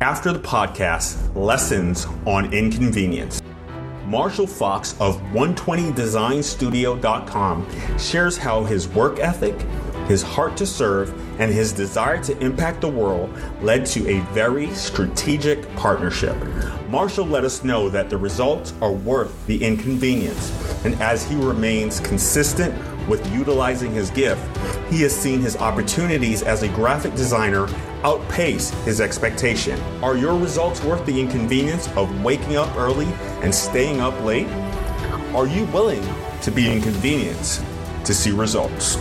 after the podcast Lessons on Inconvenience. Marshall Fox of 120designstudio.com shares how his work ethic, his heart to serve, and his desire to impact the world led to a very strategic partnership. Marshall let us know that the results are worth the inconvenience, and as he remains consistent with utilizing his gift, he has seen his opportunities as a graphic designer outpace his expectation. Are your results worth the inconvenience of waking up early and staying up late? Are you willing to be inconvenienced to see results?